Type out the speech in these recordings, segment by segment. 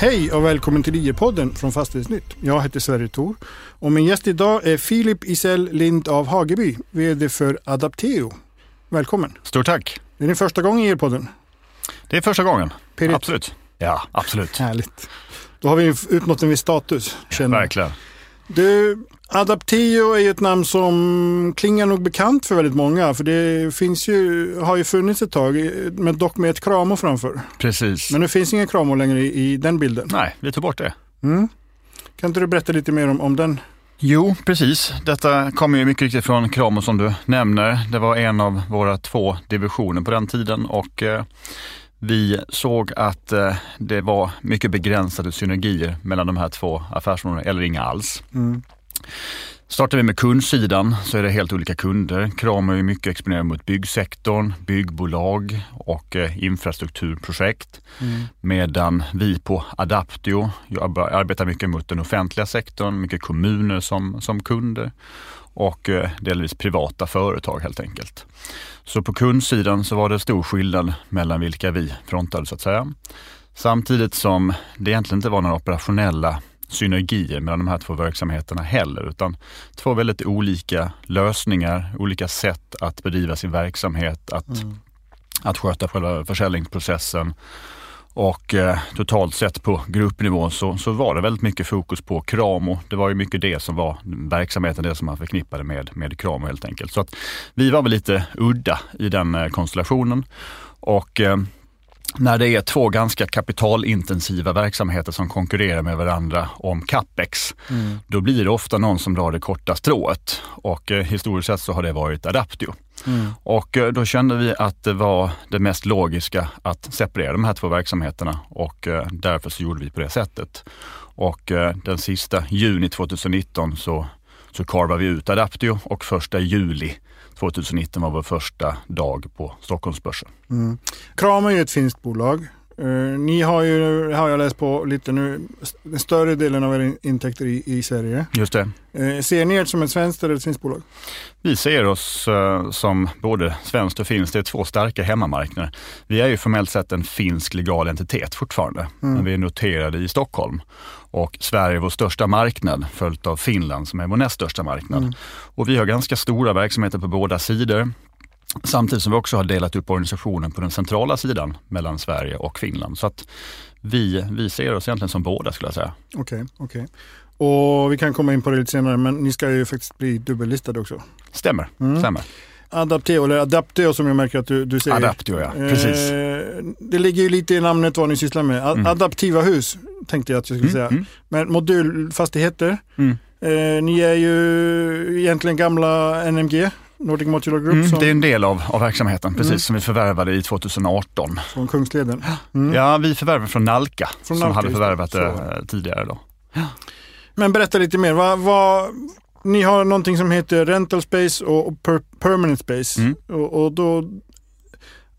Hej och välkommen till IE-podden från Fastighetsnytt. Jag heter Sverre Thor och min gäst idag är Filip Isell Lind av Hageby, VD för Adapteo. Välkommen! Stort tack! Det är din första gång i IE-podden. Det är första gången. Pirrigt. Absolut. Ja, absolut. Härligt. Då har vi uppnått en viss status. Känner. jag. Verkligen. Du, Adapteo är ju ett namn som klingar nog bekant för väldigt många. För det finns ju, har ju funnits ett tag, men dock med ett kramo framför. Precis. Men nu finns ingen kramo längre i, i den bilden. Nej, vi tog bort det. Mm. Kan inte du berätta lite mer om, om den? Jo, precis. Detta kommer ju mycket riktigt från Kramo som du nämner. Det var en av våra två divisioner på den tiden och eh, vi såg att eh, det var mycket begränsade synergier mellan de här två affärsområdena, eller inga alls. Mm. Startar vi med kundsidan så är det helt olika kunder. Kramo är mycket exponerad mot byggsektorn, byggbolag och eh, infrastrukturprojekt. Mm. Medan vi på Adaptio arbetar mycket mot den offentliga sektorn, mycket kommuner som, som kunder och eh, delvis privata företag helt enkelt. Så på kundsidan så var det stor skillnad mellan vilka vi frontade så att säga. Samtidigt som det egentligen inte var några operationella synergier mellan de här två verksamheterna heller, utan två väldigt olika lösningar, olika sätt att bedriva sin verksamhet, att, att sköta själva försäljningsprocessen. Och eh, totalt sett på gruppnivå så, så var det väldigt mycket fokus på Kramo. Det var ju mycket det som var verksamheten, det som man förknippade med, med Kramo helt enkelt. Så att vi var väl lite udda i den eh, konstellationen. Och eh, när det är två ganska kapitalintensiva verksamheter som konkurrerar med varandra om capex, då blir det ofta någon som drar det korta strået. Och eh, historiskt sett så har det varit Adaptio. Mm. Och eh, då kände vi att det var det mest logiska att separera de här två verksamheterna och eh, därför så gjorde vi på det sättet. Och eh, den sista juni 2019 så, så karvade vi ut Adaptio och första juli 2019 var vår första dag på Stockholmsbörsen. Mm. Kram är ju ett finskt bolag. Eh, ni har ju, har jag läst på lite nu, den större delen av era intäkter i, i Sverige. Just det. Eh, ser ni er som ett svenskt eller ett finskt bolag? Vi ser oss eh, som både svenskt och finskt. Det är två starka hemmamarknader. Vi är ju formellt sett en finsk legal entitet fortfarande, men vi är noterade i Stockholm. Och Sverige är vår största marknad, följt av Finland som är vår näst största marknad. Och vi har ganska stora verksamheter på båda sidor. Samtidigt som vi också har delat upp organisationen på den centrala sidan mellan Sverige och Finland. Så att vi, vi ser oss egentligen som båda skulle jag säga. Okej, okej. Och vi kan komma in på det lite senare, men ni ska ju faktiskt bli dubbellistade också. Stämmer, Mm. stämmer. Adapteo, eller Adapteo som jag märker att du, du säger. Adaptio ja, precis. Eh, det ligger ju lite i namnet vad ni sysslar med. A- Mm. Adaptiva hus tänkte jag att jag skulle säga. Mm, mm, Men modulfastigheter. mm. Eh, ni är ju egentligen gamla NMG, Nordic Modular Group, Mm, som, det är en del av, av verksamheten, precis Mm. som vi förvärvade i 2018. från Kungsleden. Mm. Ja, vi förvärvade från Nalka Från som Nalka, hade förvärvat det Så. eh, tidigare. Då. Men berätta lite mer. Vad, vad, ni har någonting som heter Rental Space och per, Permanent Space. Mm. Och, och då,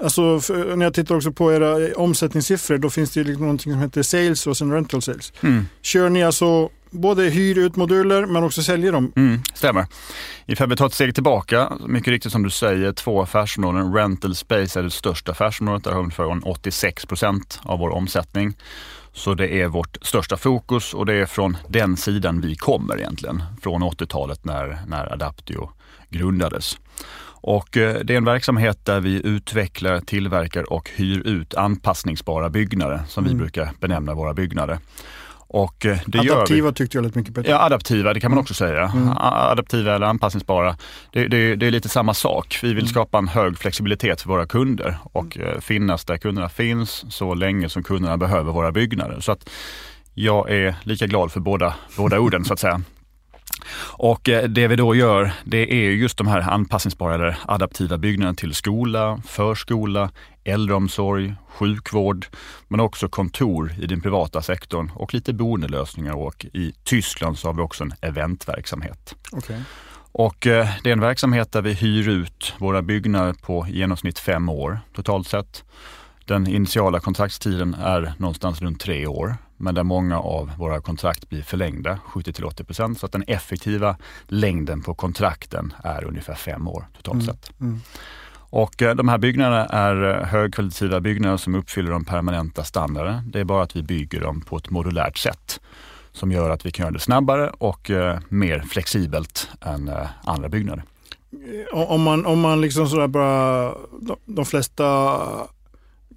alltså för, när jag tittar också på era omsättningssiffror, då finns det ju liksom någonting som heter Sales och sen Rental Sales. Mm. Kör ni alltså både hyr ut moduler men också säljer dem? Mm, stämmer. Ifall vi tar ett steg tillbaka, mycket riktigt som du säger, två affärsområden. Rental Space är det största affärsområdet, där har vi ungefär 86 procent av vår omsättning. Så det är vårt största fokus och det är från den sidan vi kommer egentligen. Från 80-talet när, när Adaptio grundades. Och eh, det är en verksamhet där vi utvecklar, tillverkar och hyr ut anpassningsbara byggnader som vi Mm. brukar benämna våra byggnader. Och eh, det gör vi. Adaptiva tyckte jag lät mycket bättre. Ja, adaptiva, det kan man också säga. Mm. Adaptiva eller anpassningsbara. Det, det, det är lite samma sak. Vi Mm. vill skapa en hög flexibilitet för våra kunder och eh, finnas där kunderna finns så länge som kunderna behöver våra byggnader. Så att jag är lika glad för båda, båda orden så att säga. Och eh, det vi då gör, det är just de här anpassningsbara eller adaptiva byggnaderna till skola, förskola, äldreomsorg, sjukvård, men också kontor i den privata sektorn och lite boendelösningar. Och i Tyskland så har vi också en eventverksamhet. Okej. Och eh, det är en verksamhet där vi hyr ut våra byggnader på i genomsnitt fem år totalt sett. Den initiala kontraktstiden är någonstans runt tre år, men där många av våra kontrakt blir förlängda, 70-80 procent. Så att den effektiva längden på kontrakten är ungefär fem år totalt Mm. sett. Mm. Och eh, de här byggnaderna är eh, högkvalitativa byggnader som uppfyller de permanenta standarderna. Det är bara att vi bygger dem på ett modulärt sätt som gör att vi kan göra det snabbare och eh, mer flexibelt än andra byggnader. Om man, om man liksom sådär bara, de flesta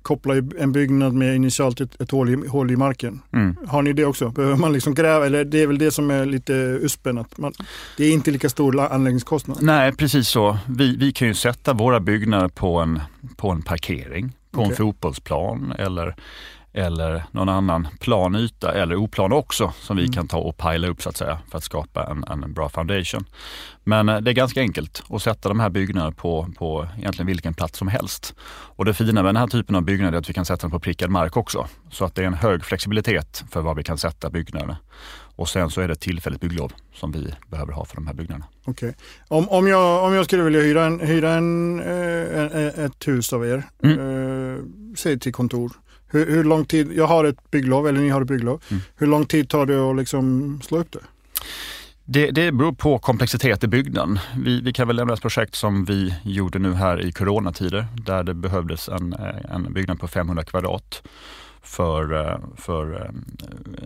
kopplar ju en byggnad med initialt ett, ett hål, i, hål i marken. Mm. Har ni det också? Behöver man liksom gräva? Eller det är väl det som är lite uspen, att man, det är inte lika stor anläggningskostnad? Nej, precis så. Vi, vi kan ju sätta våra byggnader på en, på en parkering, på okay. en fotbollsplan eller eller någon annan planyta eller oplan också som vi mm. kan ta och pila upp så att säga för att skapa en, en bra foundation. Men eh, det är ganska enkelt att sätta de här byggnaderna på, på egentligen vilken plats som helst. Och det fina med den här typen av byggnader är att vi kan sätta dem på prickad mark också. Så att det är en hög flexibilitet för var vi kan sätta byggnaderna. Och sen så är det tillfälligt bygglov som vi behöver ha för de här byggnaderna. Okej. Okay. Om, om, jag, om jag skulle vilja hyra, en, hyra en, en eh, ett hus av er, mm. eh, säg till kontor, hur, hur, lång tid, jag har ett bygglov, eller ni har ett bygglov. Mm. Hur lång tid tar det att liksom slå upp det? Det, det beror på komplexitet i byggnaden. Vi, vi kan väl nämna ett projekt som vi gjorde nu här i coronatider där det behövdes en, en byggnad på 500 kvadrat för, eh, för eh,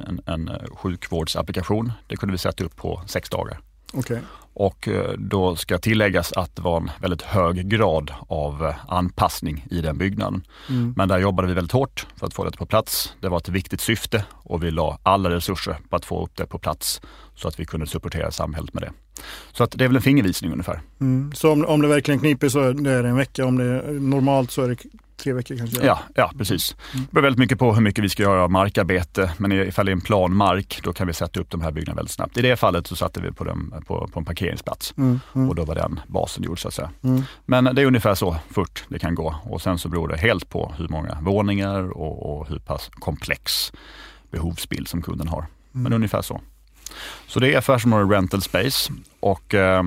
en, en sjukvårdsapplikation. Det kunde vi sätta upp på sex dagar. Okay. Och eh, då ska tilläggas att det var en väldigt hög grad av eh, anpassning i den byggnaden. Mm. Men där jobbade vi väldigt hårt för att få det på plats. Det var ett viktigt syfte och vi la alla resurser på att få upp det på plats så att vi kunde supportera samhället med det. Så att det är väl en fingervisning ungefär. Mm. Så om, om det verkligen kniper så är det en vecka, om det är normalt så är det tre veckor kanske? Ja, ja precis. Mm. Det beror väldigt mycket på hur mycket vi ska göra av markarbete. Men ifall det är en plan mark, då kan vi sätta upp de här byggnaderna väldigt snabbt. I det fallet så satte vi på, dem, på, på en parkeringsplats mm. Mm. och då var den basen gjord så att säga. Mm. Men det är ungefär så fort det kan gå och sen så beror det helt på hur många våningar och, och hur pass komplex behovsbild som kunden har. Men mm. ungefär så. Så det är affärsområdet Rental Space och eh,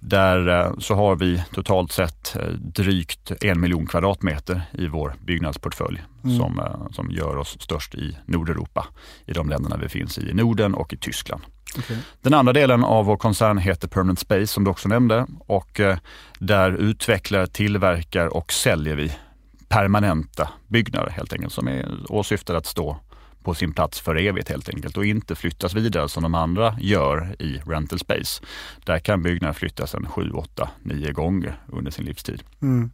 där eh, så har vi totalt sett eh, drygt en miljon kvadratmeter i vår byggnadsportfölj mm. som, eh, som gör oss störst i Nordeuropa, i de länderna vi finns i, i Norden och i Tyskland. Okay. Den andra delen av vår koncern heter Permanent Space som du också nämnde och där utvecklar, tillverkar och säljer vi permanenta byggnader helt enkelt som är åsyftade att stå på sin plats för evigt helt enkelt och inte flyttas vidare som de andra gör i rental space. Där kan byggnader flyttas en 7, 8, 9 gånger under sin livstid. Mm.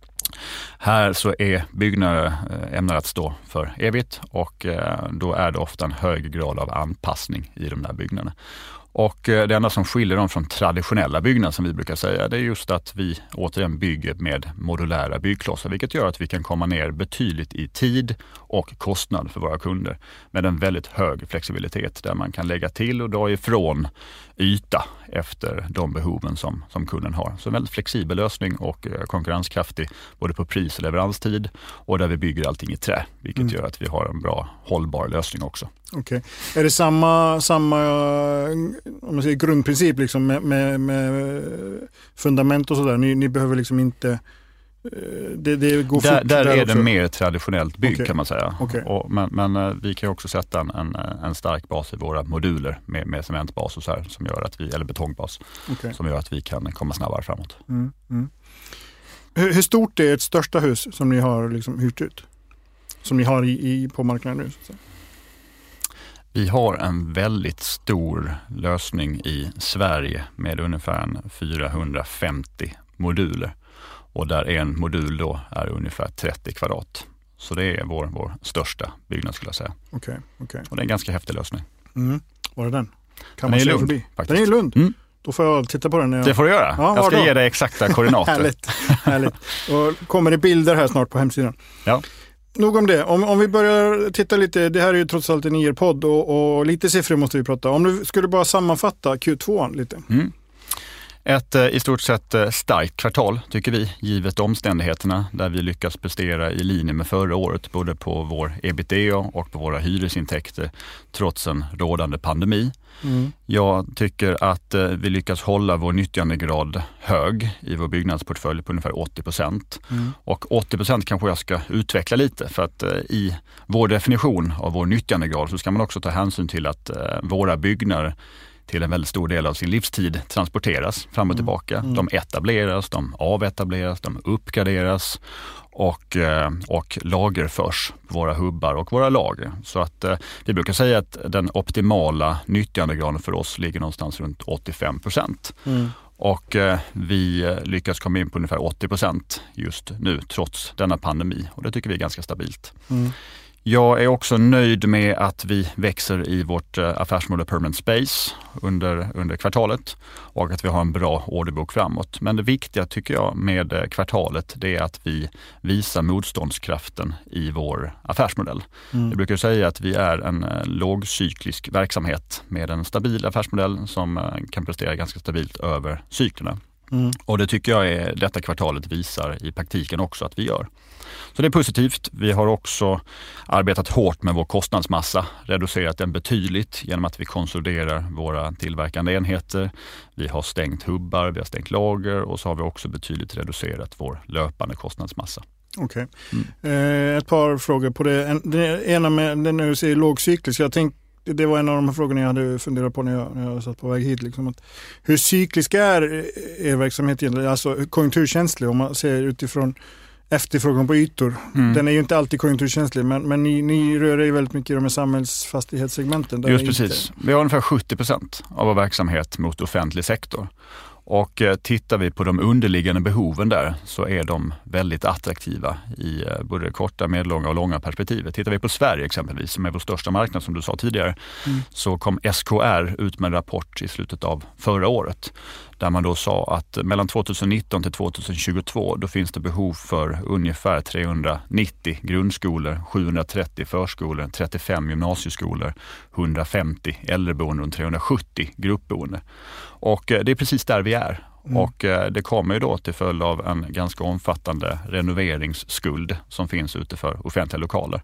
Här så är byggnader eh, ämnade att stå för evigt och eh, då är det ofta en hög grad av anpassning i de där byggnaderna. Och eh, det enda som skiljer dem från traditionella byggnader som vi brukar säga, det är just att vi återigen bygger med modulära byggklossar, vilket gör att vi kan komma ner betydligt i tid och kostnad för våra kunder med en väldigt hög flexibilitet där man kan lägga till och dra ifrån yta efter de behoven som, som kunden har. Så en väldigt flexibel lösning och eh, konkurrenskraftig både på pris och leveranstid och där vi bygger allting i trä, vilket mm. gör att vi har en bra hållbar lösning också. Okej. Okay. Är det samma, samma om man säger, grundprincip liksom med, med, med fundament och sådär? Ni, ni behöver liksom inte Eh, det, det går där, där, där är det mer traditionellt bygg okay. kan man säga. Okay. Och, men, men, eh, vi kan också sätta en, en, en, stark bas i våra moduler med, med cementbas och så här, som gör att vi, eller betongbas okay. som gör att vi kan komma snabbare framåt. Mm, mm. Hur, hur, stort är ert största hus som ni har liksom hyrt ut? Som ni har i, i på marknaden nu? Vi har en väldigt stor lösning i Sverige med ungefär 450 moduler och där en modul då är ungefär 30 kvadrat. Så det är vår, vår största byggnad skulle jag säga. Okay, okay. Och det är en ganska häftig lösning. Mm. Var är den? Kan den är i Lund. Förbi? Faktiskt. Den är i Lund? Mm. Då får jag titta på den. Jag... Det får du göra. Ja, jag ska då? ge dig exakta koordinater. härligt. härligt. Och kommer det bilder här snart på hemsidan. Ja. Nog om det. Om, om vi börjar titta lite, det här är ju trots allt en IR-podd och, och, lite siffror måste vi prata om. du skulle bara sammanfatta Q2 lite. Mm. Ett eh, i stort sett eh, starkt kvartal tycker vi, givet omständigheterna där vi lyckas prestera i linje med förra året, både på vår ebitda och på våra hyresintäkter, trots en rådande pandemi. Mm. Jag tycker att eh, vi lyckas hålla vår nyttjandegrad hög i vår byggnadsportfölj på ungefär 80 procent. Mm. Och 80 procent kanske jag ska utveckla lite för att i vår definition av vår nyttjandegrad så ska man också ta hänsyn till att våra byggnader till en väldigt stor del av sin livstid transporteras fram och mm. tillbaka. Mm. De etableras, de avetableras, de uppgraderas och, eh, och lagerförs på våra hubbar och våra lager. Så att eh, vi brukar säga att den optimala nyttjandegraden för oss ligger någonstans runt 85 procent. Mm. Och eh, vi lyckas komma in på ungefär 80 procent just nu trots denna pandemi och det tycker vi är ganska stabilt. Mm. Jag är också nöjd med att vi växer i vårt eh, affärsområde Permanent Space under, under kvartalet och att vi har en bra orderbok framåt. Men det viktiga tycker jag med eh, kvartalet det är att vi visar motståndskraften i vår affärsmodell. Mm. Jag brukar säga att vi är en eh, lågcyklisk verksamhet med en stabil affärsmodell som kan prestera ganska stabilt över cyklerna. Mm. Och det tycker jag är, detta kvartalet visar i praktiken också att vi gör. Så det är positivt. Vi har också arbetat hårt med vår kostnadsmassa, reducerat den betydligt genom att vi konsoliderar våra tillverkande enheter. Vi har stängt hubbar, vi har stängt lager och så har vi också betydligt reducerat vår löpande kostnadsmassa. Okej. Okay. Mm. Eh, ett par frågor på det. Den ena med den nu säger lågcyklisk. Jag tänkte det var en av de frågorna jag hade funderat på när jag, när jag satt på väg hit. Liksom, att hur cyklisk är er verksamhet egentligen? Alltså konjunkturkänslig om man ser utifrån efterfrågan på ytor. Mm. Den är ju inte alltid konjunkturkänslig men, men ni, ni rör er väldigt mycket i de här samhällsfastighetssegmenten. Just precis. Inte... Vi har ungefär 70 procent av vår verksamhet mot offentlig sektor. Och eh, tittar vi på de underliggande behoven där så är de väldigt attraktiva i eh, både det korta, medellånga och långa perspektivet. Tittar vi på Sverige exempelvis, som är vår största marknad som du sa tidigare, mm. så kom SKR ut med en rapport i slutet av förra året där man då sa att mellan 2019 till 2022 då finns det behov för ungefär 390 grundskolor, 730 förskolor, 35 gymnasieskolor, 150 äldreboenden och 370 gruppboende. Och eh, det är precis där vi är. Mm. Och eh, det kommer ju då till följd av en ganska omfattande renoveringsskuld som finns ute för offentliga lokaler.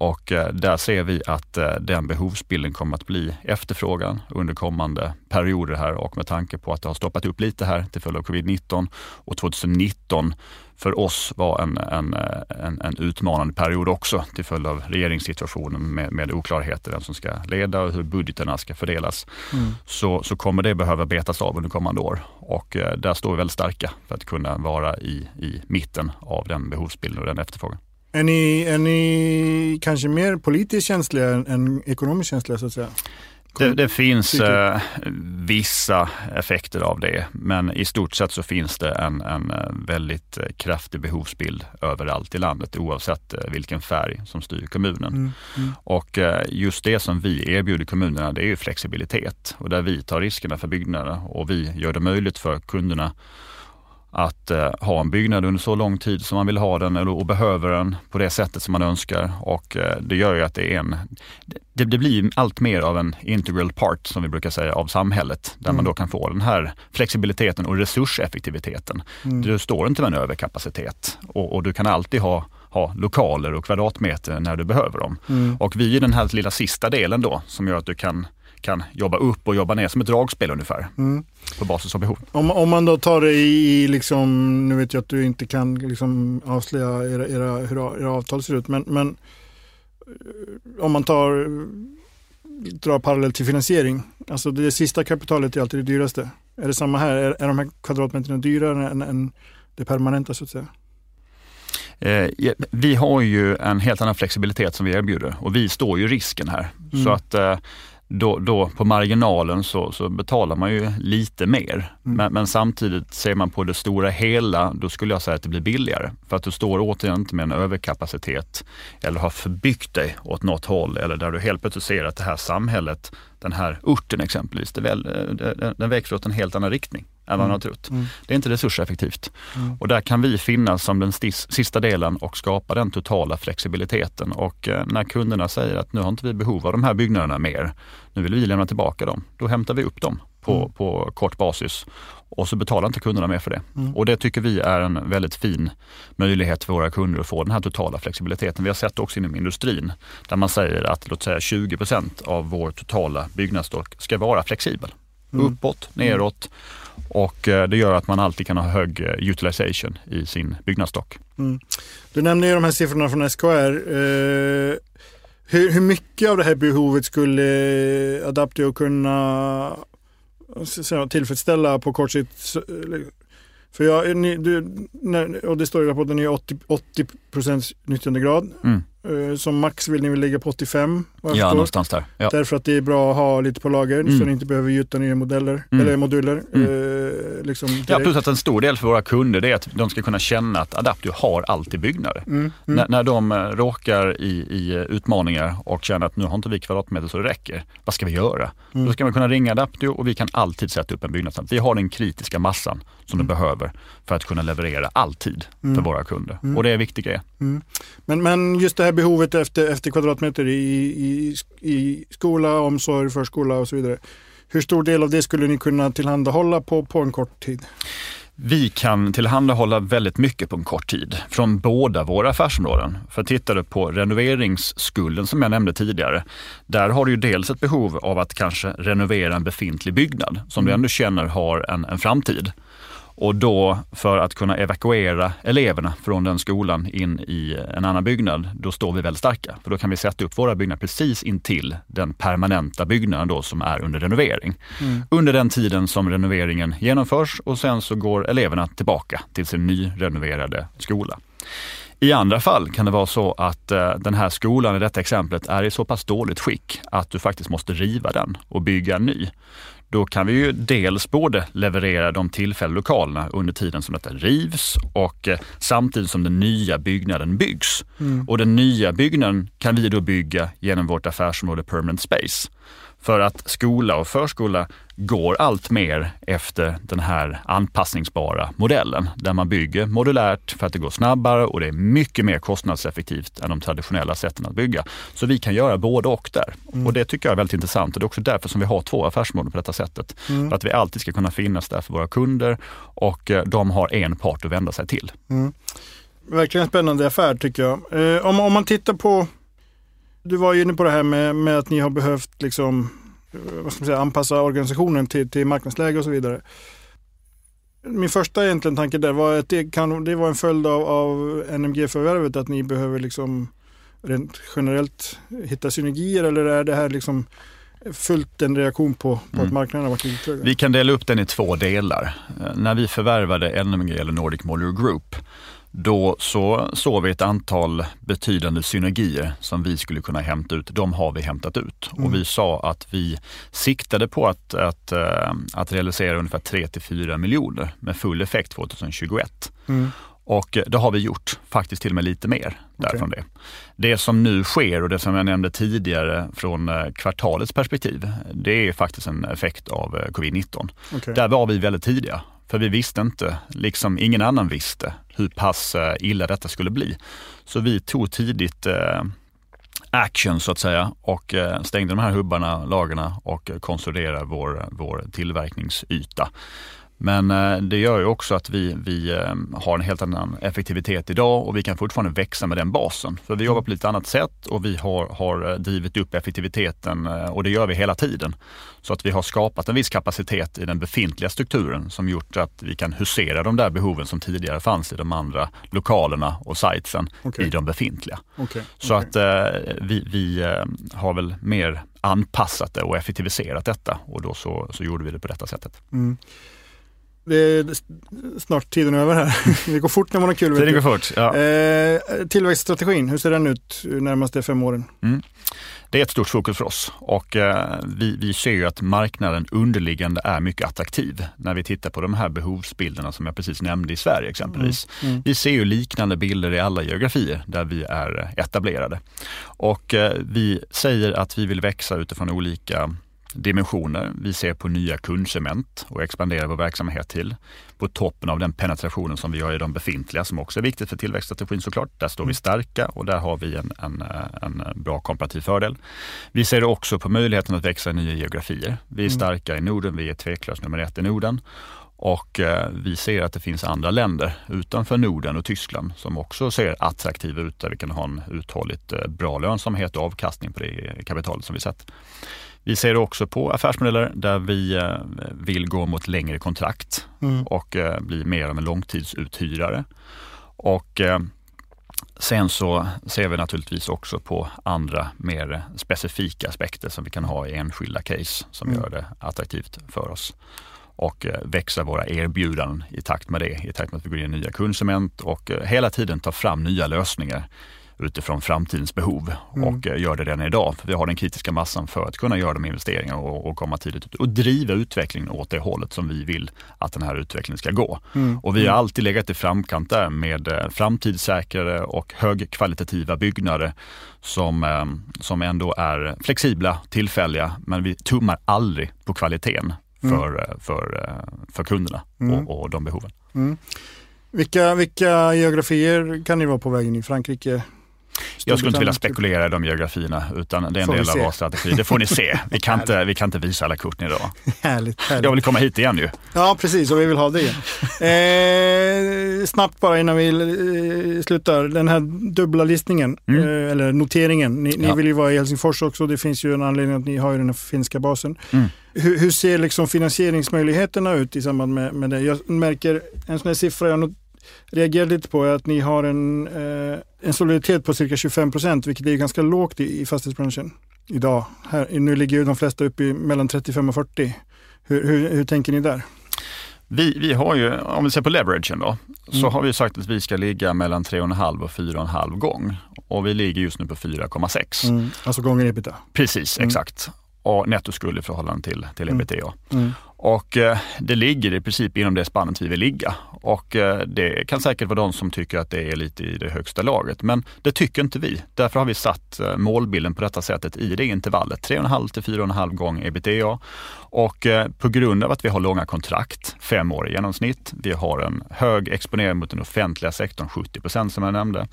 Och eh, där ser vi att eh, den behovsbilden kommer att bli efterfrågan under kommande perioder här och med tanke på att det har stoppat upp lite här till följd av covid-19 och 2019 för oss var en, en, en, en, utmanande period också till följd av regeringssituationen med, med oklarheter vem som ska leda och hur budgeterna ska fördelas. Mm. Så, så kommer det behöva betas av under kommande år och eh, där står vi väldigt starka för att kunna vara i, i mitten av den behovsbilden och den efterfrågan. Är ni, är ni kanske mer politiskt känsliga än ekonomiskt känsliga så att säga? Det, det finns eh, vissa effekter av det, men i stort sett så finns det en, en eh, väldigt eh, kraftig behovsbild överallt i landet oavsett eh, vilken färg som styr kommunen. Mm, mm. Och eh, just det som vi erbjuder kommunerna det är ju flexibilitet och där vi tar riskerna för byggnaderna och vi gör det möjligt för kunderna att eh, ha en byggnad under så lång tid som man vill ha den och behöver den på det sättet som man önskar. Och eh, det gör ju att det är en, det, det blir allt mer av en integral part som vi brukar säga av samhället där mm. man då kan få den här flexibiliteten och resurseffektiviteten. Mm. Du står inte med en överkapacitet och, och du kan alltid ha ha lokaler och kvadratmeter när du behöver dem. Mm. Och vi är den här lilla sista delen då som gör att du kan kan jobba upp och jobba ner som ett dragspel ungefär. Mm. På basis av behov. Om, om man då tar det i, liksom, nu vet jag att du inte kan liksom avslöja era, era, hur era avtal ser ut, men, men eh, om man tar, drar parallell till finansiering. Alltså det sista kapitalet är alltid det dyraste. Är det samma här? Är, är de här kvadratmeterna dyrare än, än det permanenta så att säga? Eh, vi har ju en helt annan flexibilitet som vi erbjuder och vi står ju risken här. Mm. Så att eh, då, då på marginalen så, så, betalar man ju lite mer. Mm. Men, men, samtidigt ser man på det stora hela, då skulle jag säga att det blir billigare. För att du står återigen inte med en överkapacitet eller har förbyggt dig åt något håll eller där du helt plötsligt ser att det här samhället, den här orten exempelvis, det väl, den, den växer åt en helt annan riktning än vad man har trott. Mm. Det är inte resurseffektivt. Mm. Och där kan vi finnas som den sista delen och skapa den totala flexibiliteten. Och eh, när kunderna säger att nu har inte vi behov av de här byggnaderna mer, nu vill vi lämna tillbaka dem, då hämtar vi upp dem på, mm. på kort basis och så betalar inte kunderna mer för det. Mm. Och det tycker vi är en väldigt fin möjlighet för våra kunder att få den här totala flexibiliteten. Vi har sett också inom industrin där man säger att låt säga 20% av vår totala byggnadsstock ska vara flexibel. Mm. Uppåt, neråt och eh, det gör att man alltid kan ha hög eh, utilization i sin byggnadsstock. Mm. Du nämnde ju de här siffrorna från SKR. Eh, Hur, hur mycket av det här behovet skulle Adaptio kunna tillfredsställa på kort sikt? För jag, ni, du, när, och det står i rapporten, är 80, 80 nyttjandegrad. Mm. Eh, som max vill ni väl ligga på 85? Ja, förstår. någonstans där. Ja. Därför att det är bra att ha lite på lager mm. så ni inte behöver gjuta nya modeller, mm. eller moduler. Mm. Eh, liksom ja, plus att en stor del för våra kunder är att de ska kunna känna att Adaptio har alltid byggnader. Mm. Mm. När de eh, råkar i, i, utmaningar och känner att nu har inte vi kvadratmeter så det räcker. Vad ska vi göra? Mm. Då ska man kunna ringa Adaptio och vi kan alltid sätta upp en byggnad. Vi har den kritiska massan som de behöver för att kunna leverera alltid för våra kunder. Och det är viktigt grej. Men, men just det här behovet efter, efter kvadratmeter i, i, i skola, omsorg, förskola och så vidare. Hur stor del av det skulle ni kunna tillhandahålla på, på en kort tid? Vi kan tillhandahålla väldigt mycket på en kort tid från båda våra affärsområden. För tittar du på renoveringsskulden som jag nämnde tidigare, där har du ju dels ett behov av att kanske renovera en befintlig byggnad som du mm. ändå känner har en, en framtid. Och då för att kunna evakuera eleverna från den skolan in i en annan byggnad, då står vi väldigt starka. För då kan vi sätta upp våra byggnader precis intill den permanenta byggnaden då som är under renovering. Mm. Under den tiden som renoveringen genomförs och sen så går eleverna tillbaka till sin nyrenoverade skola. I andra fall kan det vara så att eh, den här skolan i detta exemplet är i så pass dåligt skick att du faktiskt måste riva den och bygga en ny. Då kan vi ju dels både leverera de tillfälliga lokalerna under tiden som detta rivs och eh, samtidigt som den nya byggnaden byggs. Mm. Och den nya byggnaden kan vi då bygga genom vårt affärsområde Permanent Space. För att skola och förskola går allt mer efter den här anpassningsbara modellen där man bygger modulärt för att det går snabbare och det är mycket mer kostnadseffektivt än de traditionella sätten att bygga. Så vi kan göra både och där mm. och det tycker jag är väldigt intressant och det är också därför som vi har två affärsområden på detta sättet. Mm. För att vi alltid ska kunna finnas där för våra kunder och eh, de har en part att vända sig till. Mm. Verkligen spännande affär tycker jag. Eh, om, om man tittar på du var ju inne på det här med, med att ni har behövt liksom, eh, vad ska man säga, anpassa organisationen till, till marknadsläge och så vidare. Min första egentligen tanke där var att det, kan, det var en följd av, av NMG-förvärvet, att ni behöver liksom rent generellt hitta synergier eller är det här liksom fullt en reaktion på, på mm. att marknaden har varit lite? Vi kan dela upp den i två delar. Eh, när vi förvärvade NMG eller Nordic Modular Group då så såg vi ett antal betydande synergier som vi skulle kunna hämta ut. De har vi hämtat ut mm. och vi sa att vi siktade på att, att, eh, att realisera ungefär 3 till 4 miljoner med full effekt 2021. Mm. Och det har vi gjort, faktiskt till och med lite mer därifrån okay. det. Det som nu sker och det som jag nämnde tidigare från eh, kvartalets perspektiv, det är faktiskt en effekt av eh, covid-19. Okay. Där var vi väldigt tidiga för vi visste inte, liksom ingen annan visste, hur pass eh, illa detta skulle bli. Så vi tog tidigt eh, action så att säga och eh, stängde de här hubbarna, lagarna och konsoliderade vår, vår tillverkningsyta. Men eh, det gör ju också att vi, vi eh, har en helt annan effektivitet idag och vi kan fortfarande växa med den basen. För vi jobbar på lite annat sätt och vi har, har eh, drivit upp effektiviteten och det gör vi hela tiden. Så att vi har skapat en viss kapacitet i den befintliga strukturen som gjort att vi kan husera de där behoven som tidigare fanns i de andra lokalerna och sitesen okay. i de befintliga. Okay. Så okay. att vi, vi har väl mer anpassat det och effektiviserat detta och då så, så gjorde vi det på detta sättet. Mm det är snart tiden över här. Det går fort när man har kul. Tiden går fort, ja. Eh, tillväxtstrategin, hur ser den ut närmaste fem åren? Mm. Det är ett stort fokus för oss och eh, vi, vi ser ju att marknaden underliggande är mycket attraktiv när vi tittar på de här behovsbilderna som jag precis nämnde i Sverige exempelvis. Mm. Mm. Vi ser ju liknande bilder i alla geografier där vi är etablerade. Och eh, vi säger att vi vill växa utifrån olika dimensioner. Vi ser på nya kundsegment och expanderar vår verksamhet till. På toppen av den penetrationen som vi har i de befintliga som också är viktigt för tillväxtstrategin såklart. Där står vi mm. starka och där har vi en, en, en bra komparativ fördel. Vi ser också på möjligheten att växa i nya geografier. Vi är mm. starka i Norden, vi är tveklöst nummer ett i Norden. Och eh, vi ser att det finns andra länder utanför Norden och Tyskland som också ser attraktiva ut där vi kan ha en uthålligt eh, bra lönsamhet och avkastning på det kapitalet som vi sett. Vi ser också på affärsmodeller där vi eh, vill gå mot längre kontrakt mm. och eh, bli mer av en långtidsuthyrare. Och eh, Sen så ser vi naturligtvis också på andra mer specifika aspekter som vi kan ha i enskilda case som mm. gör det attraktivt för oss och växa våra erbjudanden i takt med det, i takt med att vi går in i nya kundsegment och hela tiden ta fram nya lösningar utifrån framtidens behov mm. och eh, gör det redan idag. För vi har den kritiska massan för att kunna göra de investeringarna och, och, komma tidigt ut och driva utvecklingen åt det hållet som vi vill att den här utvecklingen ska gå. Mm. Och vi har mm. alltid legat i framkant där med eh, framtidssäkrare och högkvalitativa byggnader som, eh, som ändå är flexibla, tillfälliga, men vi tummar aldrig på kvaliteten mm. för, mm. för, för kunderna mm. och, och de behoven. Vilka, vilka geografier kan ni vara på vägen i? Frankrike, jag skulle inte vilja spekulera i de geografierna utan det är en del av vår strategi. Det får ni se. Vi kan, inte, vi kan inte visa alla korten idag. Härligt, härligt. Jag vill komma hit igen ju. Ja, precis och vi vill ha det igen. Eh, snabbt bara innan vi eh, slutar. Den här dubbla listningen, mm. eh, eller noteringen. Ni, ja. ni, vill ju vara i Helsingfors också. Det finns ju en anledning att ni har ju den här finska basen. Mm. Hur, hur, ser liksom finansieringsmöjligheterna ut i samband med, med det? Jag märker en sån här siffra jag reagerade lite på är att ni har en, eh, en soliditet på cirka 25 procent, vilket är ganska lågt i, i fastighetsbranschen idag. Här, nu ligger ju de flesta uppe i mellan 35 och 40. Hur, hur, hur tänker ni där? Vi, vi har ju, om vi ser på leveragen då, mm. så har vi sagt att vi ska ligga mellan 3,5 och 4,5 gång. Och vi ligger just nu på 4,6. Mm. Alltså gånger ebitda? Preskuld mm. exakt. Och nettoskuld i förhållande till, till ebitda. Mm. Och eh, det ligger i princip inom det spannet vi vill ligga. Och eh, det kan säkert vara de som tycker att det är lite i det högsta laget, men det tycker inte vi. Därför har vi satt eh, målbilden på detta sättet i det intervallet, 3,5 till 4,5 gånger ebitda. Och på grund av att vi har långa kontrakt, fem år i genomsnitt, vi har en hög exponering mot den offentliga sektorn, 70 procent som jag nämnde.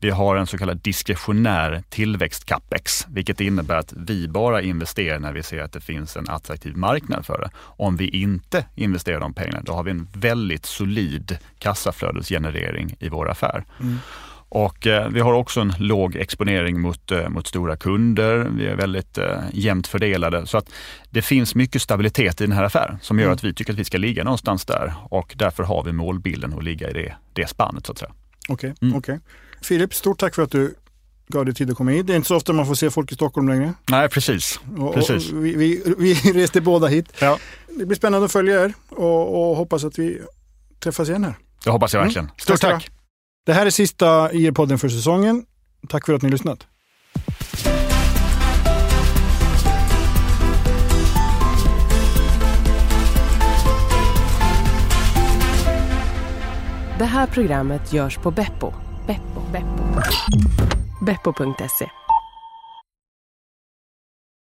Vi har en så kallad diskretionär tillväxt capex, vilket innebär att vi bara investerar när vi ser att det finns en attraktiv marknad för det om vi inte investerar de pengarna, då har vi en väldigt solid kassaflödesgenerering i vår affär. Mm. Och eh, vi har också en låg exponering mot, eh, mot stora kunder. Vi är väldigt eh, jämnt fördelade. Så att det finns mycket stabilitet i den här affären som gör mm. att vi tycker att vi ska ligga någonstans där och därför har vi målbilden att ligga i det, det spannet så att säga. Okej, okay, mm. okay. Filip, stort tack för att du gav dig tid att komma hit. Det är inte så ofta man får se folk i Stockholm längre. Nej, precis. Och, precis. Och vi, vi, vi, reste båda hit. Ja. Det blir spännande att följa er och, och hoppas att vi träffas igen här. Det hoppas jag verkligen. Mm. Stort tack! Det här är sista IR-podden för säsongen. Tack för att ni har lyssnat. Det här programmet görs på Beppo. Beppo. Beppo. Beppo.se